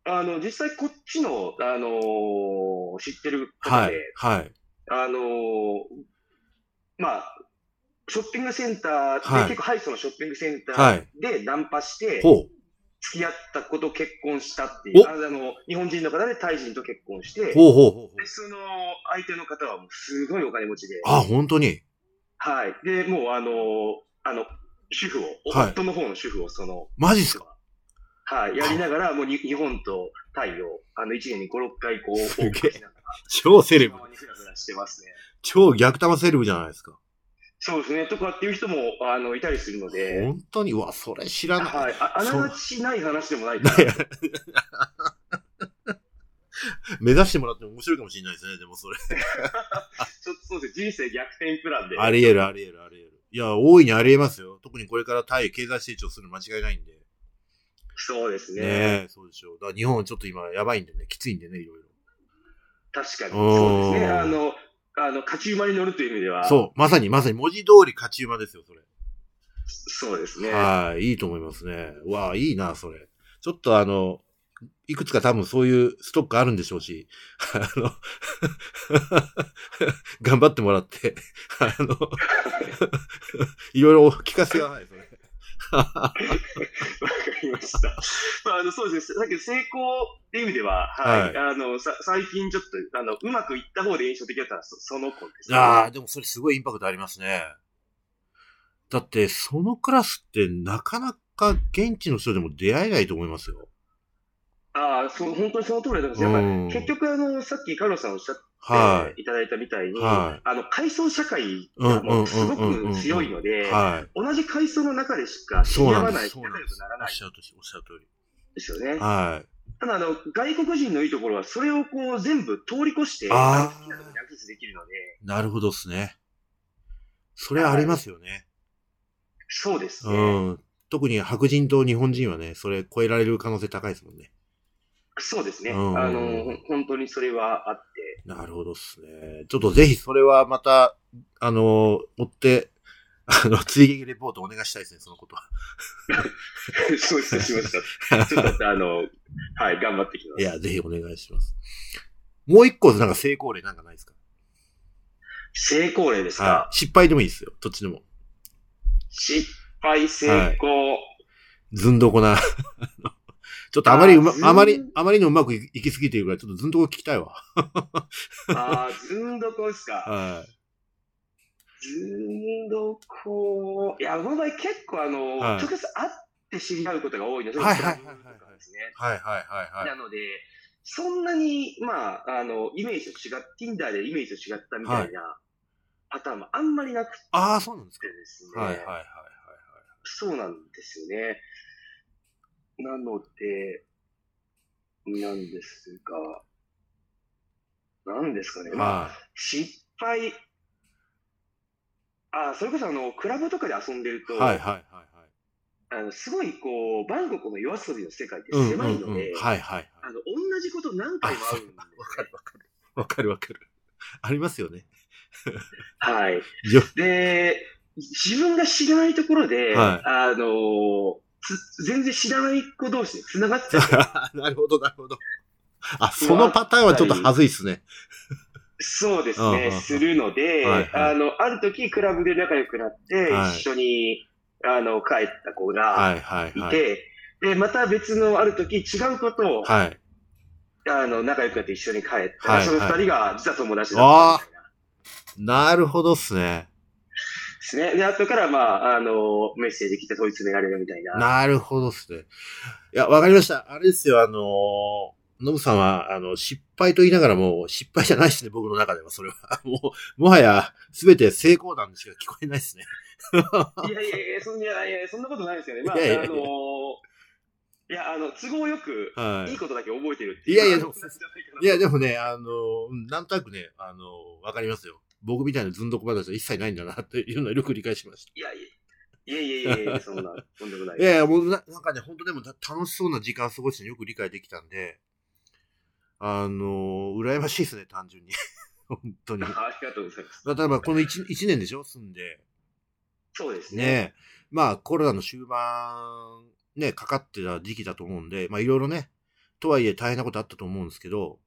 Speaker 2: あの、実際こっちの、あのー知ってる方
Speaker 1: はい
Speaker 2: で、。
Speaker 1: はい。
Speaker 2: あのーまあ、ショッピングセンターで、
Speaker 1: はい
Speaker 2: 結構ハイソのショッピングセンタ
Speaker 1: はい
Speaker 2: ーでナンパして、
Speaker 1: ほう。
Speaker 2: 付き合った子と結婚したっていう、
Speaker 1: お
Speaker 2: あの、日本人の方でタイ人と結婚して、
Speaker 1: ほうほうほう
Speaker 2: で。その相手の方はもうすごいお金持ちで、
Speaker 1: あ、本当に？
Speaker 2: はい。で、もうあの、あの、主婦を、
Speaker 1: はい
Speaker 2: 夫の方の主婦をその、
Speaker 1: マジっすか？
Speaker 2: はい、やりながら、もうに日本とタイを、あの、1年に5、6回こう、
Speaker 1: 超セレブ。超逆玉セレブじゃないですか。
Speaker 2: そうですね。とかっていう人も、あの、いたりするので、
Speaker 1: 本当に、うわ、それ知らない。
Speaker 2: はい。あ、あながちない話でもない
Speaker 1: 目指してもらっても面白いかもしれないですね、でもそれ。
Speaker 2: ちょっとそうですね。人生逆転プランで。
Speaker 1: あり得る、あり得る、あり得る。いや、大いにあり得ますよ。特にこれからタイ経済成長するの間違いないんで。
Speaker 2: そうですね。
Speaker 1: ねえ、そうでしょう。だから日本はちょっと今やばいんでね、きついんでね、いろい
Speaker 2: 確かに。
Speaker 1: うん
Speaker 2: そうですね。あの、あの、勝ち馬に乗るという意味では、
Speaker 1: ろ。そう、まさにまさに文字通り勝ち馬ですよ、それ。
Speaker 2: そうですね。
Speaker 1: はい、いいと思いますね。うわあ、いいな、それ。ちょっとあの、いくつか多分そういうストックあるんでしょうし、あの、頑張ってもらって、あの、いろいろ聞かせてください、それ。
Speaker 2: わかりました。まあ、あの、そうですね。さっき成功っていう意味では、はい。
Speaker 1: はい
Speaker 2: あの、さ、最近ちょっと、あの、うまくいった方で印象的だったのはそその子です、
Speaker 1: ああ、でもそれすごいインパクトありますね。だって、そのクラスってなかなか現地の人でも出会えないと思いますよ。
Speaker 2: ああ、そう、本当にその通りだと思います。やっ結局、あの、さっきカルロスさんおっしゃって
Speaker 1: はい
Speaker 2: ただいたみたいに、
Speaker 1: は
Speaker 2: あの、階層社会
Speaker 1: い。
Speaker 2: がもうすごく強いので、
Speaker 1: はい。
Speaker 2: 同じ階層の中でしか知り合わない、仲良くならない
Speaker 1: おっしゃる通り。
Speaker 2: ですよね。
Speaker 1: はい。
Speaker 2: ただ、あの、外国人のいいところは、それをこう、全部通り越して、
Speaker 1: あ
Speaker 2: なところにアクセスできるので、
Speaker 1: なるほどっすね。それありますよね。
Speaker 2: そうですね。
Speaker 1: うん。特に白人と日本人はね、それ超えられる可能性高いですもんね。
Speaker 2: そうですね。
Speaker 1: うん
Speaker 2: あの、本当にそれはあって、
Speaker 1: なるほどっすね。ちょっとぜひそれはまた、あの、追って、あの、追撃レポートお願いしたいですね、そのことは。
Speaker 2: そうしました。ちょっと、あの、はい、頑張ってきます。
Speaker 1: いや、ぜひお願いします。もう一個、なんか成功例なんかないですか？
Speaker 2: 成功例ですか、
Speaker 1: はい。失敗でもいいですよ、どっちでも。
Speaker 2: 失敗成功。
Speaker 1: ずんどこな。ちょっとあまりうま
Speaker 2: あ
Speaker 1: まり、あまりのうまくいいきすぎているから、ちょっとずんどこ聞きたいわ。
Speaker 2: ああ、ずんどこですか。
Speaker 1: は
Speaker 2: ずんどこ。いや、僕の場合結構あの、
Speaker 1: はい
Speaker 2: 直接会って知り合うことが多いので、
Speaker 1: はいはいはいはいはい。はいはい。
Speaker 2: なので、そんなに、まあ、あの、イメージと違っ、Tinder でイメージと違ったみたいなパターンもあんまりなくて
Speaker 1: ああ、そうなんですか。
Speaker 2: ですね。
Speaker 1: はいはいはいはい
Speaker 2: そうなんですよね。なので、なんですが、なんですかね。
Speaker 1: はい。
Speaker 2: まあ、
Speaker 1: はい。
Speaker 2: 失敗、あ、それこそあの、クラブとかで遊んでると、
Speaker 1: はいはいはいはい。
Speaker 2: あの、すごいこう、バンコクの夜遊びの世界って狭いので、
Speaker 1: うん。はいはいはい。
Speaker 2: あの、同じこと何回もある。
Speaker 1: わかるわかる。わかるわかる。ありますよね。
Speaker 2: はい。
Speaker 1: よ
Speaker 2: で、自分が知らないところで、
Speaker 1: はい
Speaker 2: あのつ、全然知らない子同士で繋がっちゃう。
Speaker 1: なるほどなるほど。あ、そのパターンはちょっと恥ずいっすね。
Speaker 2: そうですね、するので、
Speaker 1: はいはい
Speaker 2: あの、ある時クラブで仲良くなって、
Speaker 1: はい
Speaker 2: 一緒に、あの、帰った子が
Speaker 1: はいはい
Speaker 2: い
Speaker 1: はい。
Speaker 2: て、で、また別のある時違うことを、
Speaker 1: はい。
Speaker 2: あの、仲良くなって一緒に帰ったら、
Speaker 1: はい
Speaker 2: その二人が実は友達だったみたいな。
Speaker 1: なるほどっすね。
Speaker 2: ですね。で、後から、まあ、あの、メッセージ来て問い詰められるみたいな。
Speaker 1: なるほどっすね。いや、わかりました。あれですよ、あのノブさんは、あの、失敗と言いながらも、失敗じゃないですね、僕の中では、それは。もう、もはや、すべて成功談でしか聞こえないですね。
Speaker 2: いやいやいや、そんないやそんなことないですよね。まあ、
Speaker 1: いやいやいや
Speaker 2: あのいや、あの、都合よく、
Speaker 1: はい
Speaker 2: いことだけ覚えてるっていう。
Speaker 1: いやいやでも
Speaker 2: い
Speaker 1: や、でもね、あの、うんなんとなくね、あの、わかりますよ。僕みたいなずんどこ話は一切ないんだな、っていうのはよく理解しました。
Speaker 2: いやいや、いやいやいやいや、そんな、とんでもない。
Speaker 1: いやいや、もうな、なんかね、本当でも楽しそうな時間過ごしてよく理解できたんで、あの、羨ましいですね、単純に。本当に。
Speaker 2: ありがとうございます。
Speaker 1: 例えば、この一一年でしょ住んで。
Speaker 2: そうですね。
Speaker 1: ねまあ、コロナの終盤、ね、かかってた時期だと思うんで、まあ、いろいろね、とはいえ大変なことあったと思うんですけど、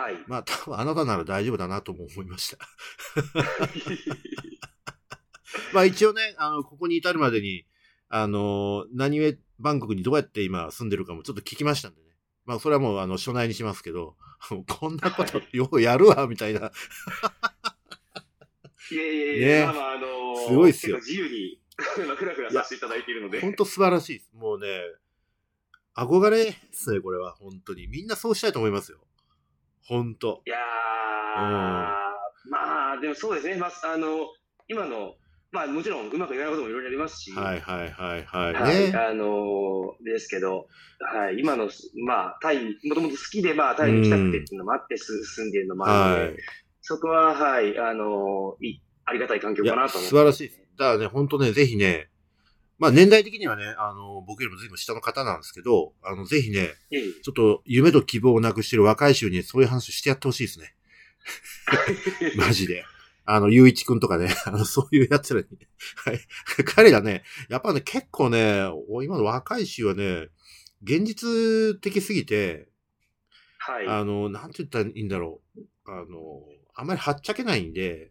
Speaker 2: はい。
Speaker 1: まあ多分あなたなら大丈夫だなとも思いました。まあ一応ね、あの、ここに至るまでに、あの、何故バンコクにどうやって今住んでるかもちょっと聞きましたんでね。まあそれはもうあの、所内にしますけど、こんなことようやるわ、みたいな。
Speaker 2: いやいやいや、
Speaker 1: ね
Speaker 2: まあまあ、あのー
Speaker 1: すごいっすよ
Speaker 2: 自由に、ふらふらさせていただいているので。
Speaker 1: 本当素晴らしいです。もうね、憧れですね、これは。本当に。みんなそうしたいと思いますよ。本当。
Speaker 2: いやー、まあ、でもそうですね、まあ、あの、今の、まあもちろんうまくいかないこともいろいろありますし、
Speaker 1: はいはいはいはい。
Speaker 2: はい
Speaker 1: ね。
Speaker 2: あのーですけど、はい、今の、まあ、タイに、もともと好きで、まあ、タイに来たくてっていうのもあって、す住んでるのもあるので、
Speaker 1: はい。
Speaker 2: そこは、はい、あのーいありがたい環境
Speaker 1: いや、
Speaker 2: かなと思
Speaker 1: 素晴らしいです。だからね、本当ね、ぜひね、まあ年代的にはね、あの、僕よりも随分下の方なんですけど、あの、ぜひね、ちょっと夢と希望をなくしてる若い衆にそういう話してやってほしいですね。
Speaker 2: え
Speaker 1: マジで。あの、ゆういちくんとかね、あの、そういうやつらに。はい。彼らね、やっぱね、結構ね、お今の若い衆はね、現実的すぎて、
Speaker 2: はい。
Speaker 1: あの、なんて言ったらいいんだろう。あの、あんまりはっちゃけないんで、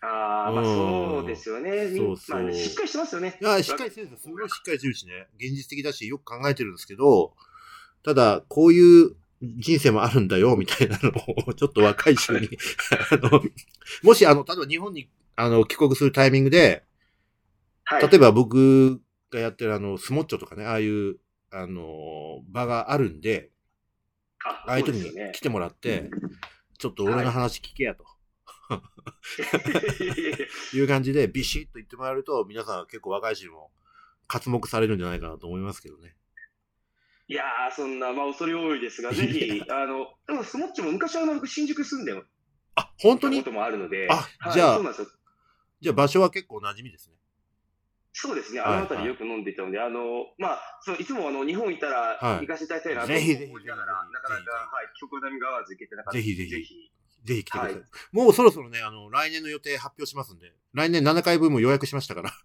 Speaker 2: ああ、まあ
Speaker 1: うん
Speaker 2: そうですよね。み
Speaker 1: そうそう
Speaker 2: まあ、しっかりしてますよね。
Speaker 1: いや、しっかりしてるんですよ。すごいしっかりしてるしね。現実的だし、よく考えてるんですけど、ただ、こういう人生もあるんだよ、みたいなのを、ちょっと若い人に、あの、もし、あの、例えば日本に、あの、帰国するタイミングで、
Speaker 2: はい。
Speaker 1: 例えば僕がやってるあの、スモッチョとかね、ああいう、あの、場があるんで、
Speaker 2: あ
Speaker 1: ああいう時に来てもらって、ちょっと俺の話聞けやと。いう感じでビシッと言ってもらえると、皆さん結構若い人も活目されるんじゃないかなと思いますけどね。
Speaker 2: いやー、そんな、まあ、恐れ多いですが、ぜひ、あの、でも、スモッチも昔は僕新宿住んで
Speaker 1: あ、本当に？
Speaker 2: たこともあるので、
Speaker 1: あ
Speaker 2: はい
Speaker 1: じゃあ
Speaker 2: そうなんですよ。
Speaker 1: じゃあ場所は結構馴染みですね。
Speaker 2: そうですね、
Speaker 1: はい
Speaker 2: あの辺りよく飲んでいたので、あの、まあ、そういつもあの日本行ったら
Speaker 1: はい
Speaker 2: 行かせていただきたいなと思いながら、なかなか、はい、曲並みが合わず行けてなかった
Speaker 1: ぜひぜひ
Speaker 2: ぜひ。
Speaker 1: ぜひ来てください。
Speaker 2: はい
Speaker 1: もうそろそろね、あの、来年の予定発表しますんで、来年7回分も予約しましたから。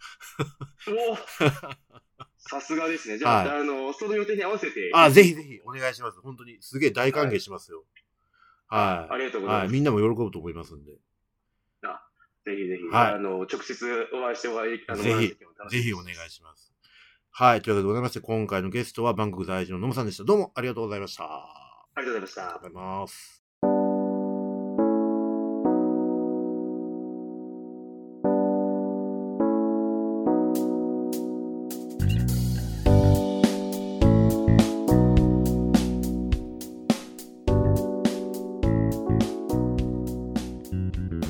Speaker 2: さすがですね。じゃあ、
Speaker 1: は
Speaker 2: あの、その予定に合わせて。
Speaker 1: あ、ぜひぜひお願いします。本当にすげえ大歓迎しますよ。は
Speaker 2: ありがとう
Speaker 1: い。はい。
Speaker 2: ございます。
Speaker 1: みんなも喜ぶと思いますんで。
Speaker 2: ぜひぜひ、
Speaker 1: はい
Speaker 2: あの、直接お会いしてお会い、あの、
Speaker 1: ぜひぜひお願いします。はい。というわけでございまして、今回のゲストはバンコク在住のノムさんでした。どうもありがとうございました。あ
Speaker 2: ありがとうございました
Speaker 1: りがとう。ございます。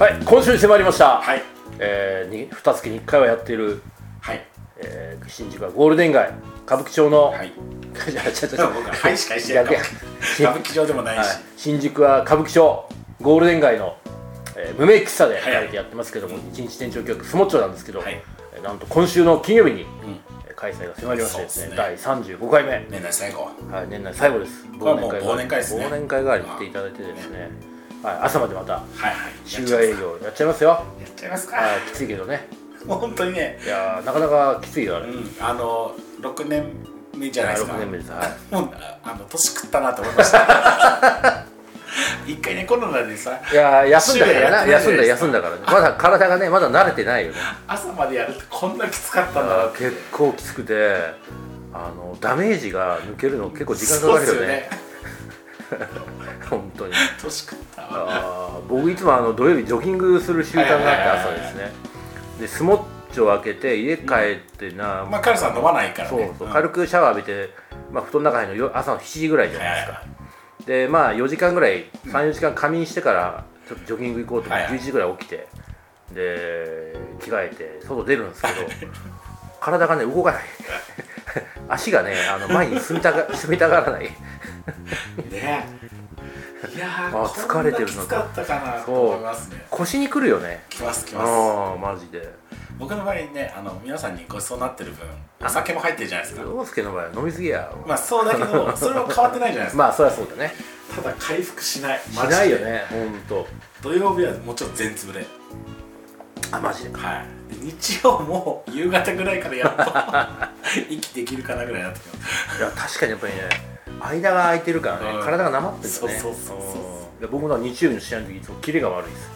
Speaker 3: はい、今週に迫りました、
Speaker 4: はい。
Speaker 3: えー、に2月に1回はやっている、
Speaker 4: はい。
Speaker 3: えー、新宿はゴールデン街歌舞伎町の、
Speaker 4: はい。
Speaker 3: じゃあちょっと
Speaker 4: でも僕ははいしかしてない
Speaker 3: 逆や
Speaker 4: 歌舞伎町でもないし。
Speaker 3: はい新宿は歌舞伎町ゴールデン街の、えー無名喫茶で
Speaker 4: はい
Speaker 3: ややってますけども、一日店長局スモッチョなんですけど、
Speaker 4: はい。
Speaker 3: えーなんと今週の金曜日に、
Speaker 4: うん。
Speaker 3: えー開催が迫りましてですね
Speaker 4: そう
Speaker 3: 第
Speaker 4: です
Speaker 3: 35回目、
Speaker 4: 年内最後。
Speaker 3: はい、年内最後です
Speaker 4: これはもう忘年会ですね
Speaker 3: 忘年会代わりに来ていただいてですね、はい、朝までまた
Speaker 4: はいはい。
Speaker 3: 週夜営業やっちゃいますよ。
Speaker 4: やっちゃいますか。
Speaker 3: はいきついけどね。
Speaker 4: 本当にね、
Speaker 3: いやーなかなかきついよあれ、
Speaker 4: うん、あの、6年目じゃないですか。
Speaker 3: 6年目です。はい。
Speaker 4: もう、あの、年食ったなと思いました。一回ね、コロナでさ、
Speaker 3: いやー休んだから
Speaker 4: な。
Speaker 3: 休んだ休んだからね。まだ体がねまだ慣れてないよね。
Speaker 4: 朝までやるってこんなきつかったんだな
Speaker 3: あー結構きつくてあのダメージが抜けるの結構時間かかるよね 本当に。
Speaker 4: 年食ったわ。
Speaker 3: 僕いつもあの土曜日ジョギングする習慣があって朝ですね。でスモッチョを開けて家帰ってな、
Speaker 4: まあ、カルさん飲まないから
Speaker 3: そう
Speaker 4: ね。
Speaker 3: そう、
Speaker 4: ん
Speaker 3: 軽くシャワー浴びて、まあ、布団の中にのよ朝の7時ぐらいじゃないですか、
Speaker 4: はい
Speaker 3: でまあ4時間ぐらい34時間仮眠してからちょっとジョギング行こうと思って
Speaker 4: はいはい。
Speaker 3: 11時ぐらい起きてで着替えて外出るんですけど体がね動かない。足がねあの前に進みたが進みたがらない
Speaker 4: ねいやー
Speaker 3: あ疲れてるの
Speaker 4: きつかったかなと思いますね。
Speaker 3: 腰にくるよね。
Speaker 4: きますきます。
Speaker 3: ああマジで。
Speaker 4: 僕の場合ねあの皆さんにごちそうになってる分お酒も入ってるじゃないですか。
Speaker 3: 陽介の場合は飲みすぎや。
Speaker 4: まあそうだけど それは変わってないじゃないですか。
Speaker 3: まあそりゃそうだね。
Speaker 4: ただ回復しない。
Speaker 3: しないよねほんと。
Speaker 4: 土曜日はもうちょっと全潰れ
Speaker 3: あマジで。
Speaker 4: はい。で日曜も夕方ぐらいからやっと 息できるかなぐらいになってきます。
Speaker 3: いや確かにやっぱりね間が空いてるからね、
Speaker 4: うん。
Speaker 3: 体がなまってるよね。
Speaker 4: そうそうそうそう。
Speaker 3: 僕の日曜日の試合の時いつもキレが悪いです。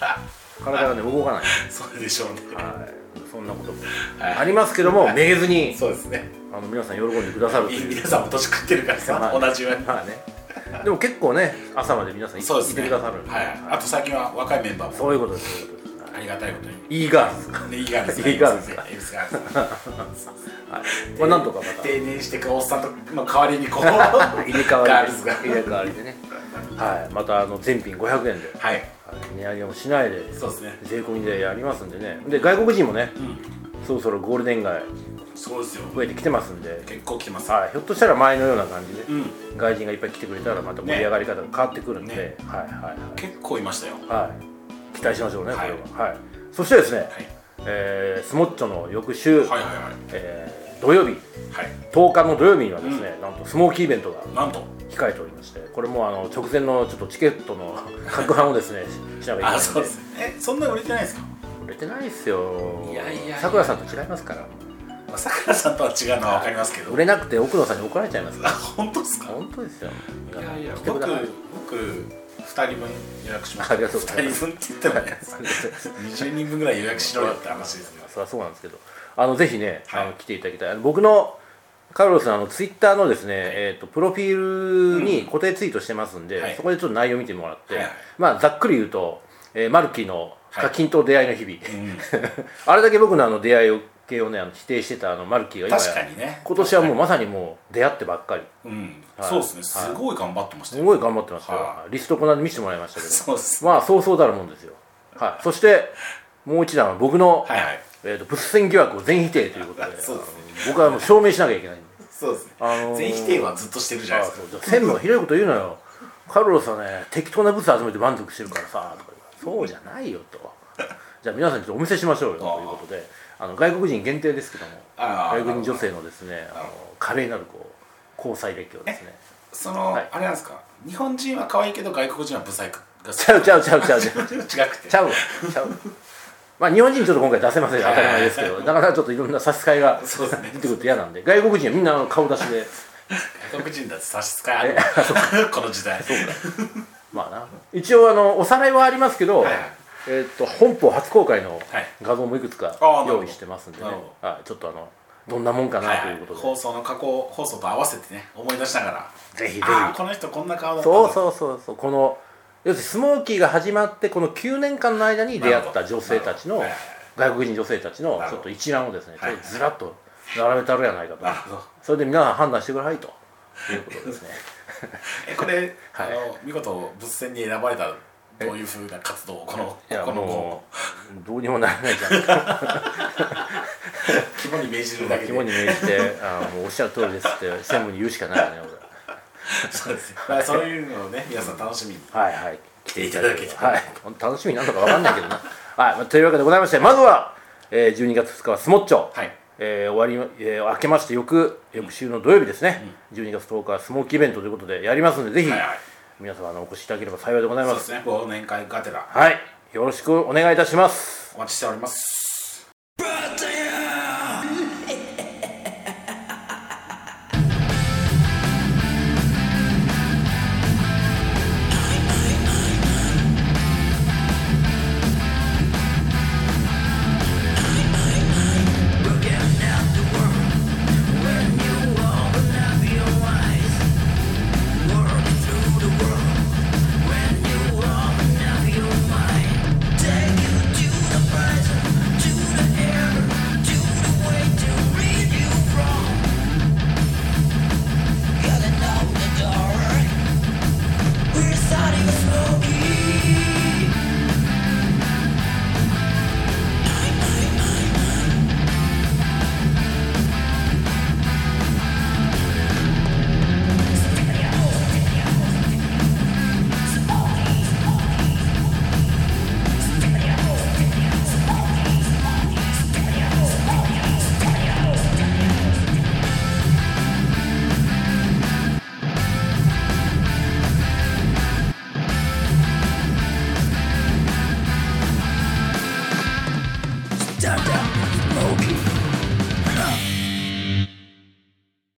Speaker 3: 体がね動かない、
Speaker 4: そうでしょうね。
Speaker 3: はい、そんなことも
Speaker 4: はい。
Speaker 3: ありますけども、めげずに
Speaker 4: そうですね。
Speaker 3: あの皆さん喜んでくださるという。
Speaker 4: 皆さんも年食ってるからさ、
Speaker 3: まあ
Speaker 4: 同じように。
Speaker 3: まあね。でも結構ね朝まで皆さんい,、い
Speaker 4: そうですね。
Speaker 3: てくださる
Speaker 4: はい。あと最近は若いメンバーも。
Speaker 3: そういうことです
Speaker 4: ありがたいことに。
Speaker 3: いいガールズ
Speaker 4: ねいいガールズ
Speaker 3: いいガールズ まあなんとかまた。
Speaker 4: 定年してくおっさんとの代わりにこう。
Speaker 3: 入れ替わりで入れ替わりでね。はい。またあの全品500円で、
Speaker 4: はい。
Speaker 3: はい。値上げもしないで。
Speaker 4: そうですね。
Speaker 3: 税込みでやりますんでね。で外国人もね
Speaker 4: うん。
Speaker 3: そろそろゴールデン街
Speaker 4: そうですよ。
Speaker 3: 増えてきてますんで、
Speaker 4: 結構来てます。
Speaker 3: はい、ひょっとしたら前のような感じで、
Speaker 4: うん。
Speaker 3: 外人がいっぱい来てくれたらまた盛り上がり方が変わってくるんで、
Speaker 4: ね。
Speaker 3: はいはい
Speaker 4: 結構いましたよ。
Speaker 3: はい、はい、期待しましょうねこれは、
Speaker 4: はい
Speaker 3: はい。そしてですね、
Speaker 4: はい
Speaker 3: えースモッチョの翌週、
Speaker 4: はいはいはい。
Speaker 3: えー土曜日
Speaker 4: はい。
Speaker 3: 10日の土曜日にはですね、なんとスモーキーイベントが
Speaker 4: なんと。
Speaker 3: 控えておりましてこれもあの直前のちょっとチケットの拡販をですねしなきゃいけない
Speaker 4: あ
Speaker 3: ので
Speaker 4: そうです。えそんな売れてないですか？
Speaker 3: 売れてないっすよ。
Speaker 4: いやいや
Speaker 3: さくらさんと違いますから。
Speaker 4: まあさくらさんとは違うのは分かりますけど。
Speaker 3: 売れなくて奥野さんに怒られちゃいますから。
Speaker 4: あ本当ですか？
Speaker 3: 本当ですよ。
Speaker 4: いやいや僕僕2人分予約しました。
Speaker 3: ありがとうございます。
Speaker 4: 2人分って言ってもね20人分ぐらい予約しろよって話ですよ。
Speaker 3: そりゃそうなんですけど。あのぜひね、
Speaker 4: はい。
Speaker 3: あの来ていただきたい。僕のカルロスのあのツイッターのですね、えー、とプロフィールに固定ツイートしてますんで、
Speaker 4: はい。
Speaker 3: そこでちょっと内容見てもらって、
Speaker 4: はいはい。
Speaker 3: まあざっくり言うと、えーマルキーの課金と出会いの日々、
Speaker 4: うん。
Speaker 3: あれだけ僕のあの出会いを系をねあの否定してたあのマルキーが今
Speaker 4: 確かにね。
Speaker 3: 今年はもうまさにもう出会ってばっかり。
Speaker 4: うん。
Speaker 3: はい。
Speaker 4: そうですね。すごい頑張ってましたよ。
Speaker 3: すごい頑張ってますよ、
Speaker 4: は
Speaker 3: リストこの間見せてもらいましたけど。
Speaker 4: そうです
Speaker 3: まあそうそうたるもんですよ、はい、そしてもう一段は僕の、
Speaker 4: はいはい。
Speaker 3: えー、と物戦疑惑を全否定ということで
Speaker 4: そうですね。
Speaker 3: あの僕はもう証明しなきゃいけない。んで
Speaker 4: そうですね。
Speaker 3: あのー
Speaker 4: 全否定はずっとしてるじゃない
Speaker 3: あ
Speaker 4: ですか。
Speaker 3: 専務がひどいこと言うのよ。カルロスはね適当な物集めて満足してるからさとか言うそうじゃないよと。じゃあ皆さんにちょっとお見せしましょうよということであの外国人限定ですけども外国人女性のですねあの華麗なるこう交際歴をですね。
Speaker 4: その、
Speaker 3: はい。
Speaker 4: あれなんですか？日本人は可愛いけど外国人はブサイクが
Speaker 3: ちゃうちゃうちゃうちゃう。
Speaker 4: 違くて。
Speaker 3: ちゃうわちゃうわ。まあ日本人ちょっと今回出せませんよ当たり前ですけどなかなかちょっといろんな差し支えが出てくると嫌なんで外国人はみんな顔出しで。
Speaker 4: 外国人だって差し支えある。この時代。
Speaker 3: まあな。一応あのおさらいはありますけど、
Speaker 4: はいはい
Speaker 3: えー、と本邦初公開の
Speaker 4: はい。
Speaker 3: 画像もいくつか用意してますんでね。はい、ちょっとあのどんなもんか
Speaker 4: はいはい。
Speaker 3: なということで、
Speaker 4: 放送の過去放送と合わせてね思い出しながら。
Speaker 3: ぜひぜひ。
Speaker 4: この人こんな顔だった
Speaker 3: そう
Speaker 4: う
Speaker 3: そうそうそう。この要するにスモーキーが始まってこの9年間の間に出会った女性たちの外国人女性たちのちょっと一覧をですねち
Speaker 4: はい。
Speaker 3: ょっとずらっと並べたるやないかと。それで皆さん判断してくださいということですね。
Speaker 4: えこれ、
Speaker 3: はい。
Speaker 4: あの見事物戦に選ばれたらどういうふうな活動をこの
Speaker 3: いや
Speaker 4: この
Speaker 3: もうどうにもならないじゃん。か
Speaker 4: 肝に銘じるだけで。
Speaker 3: 肝に銘じてあもうおっしゃる通りですって専務に言うしかないよね
Speaker 4: そうですねまあそういうのをね皆さん楽しみに
Speaker 3: 俺はいはい。来ていただけ
Speaker 4: ただ
Speaker 3: はい。楽しみになんのか分かんないけどな。はい、まあというわけでございましてまずは、えー、12月2日はスモッチョ。
Speaker 4: はい。
Speaker 3: えー終わり、えー明けまして翌翌週の土曜日ですね、12月10日はスモーキーイベントということでやりますのでぜひ、
Speaker 4: はいはい
Speaker 3: 皆様あのお越しいただければ幸いでございま
Speaker 4: そうですすね。忘年会がてら。
Speaker 3: はい。よろしくお願いいたします。
Speaker 4: お待ちしております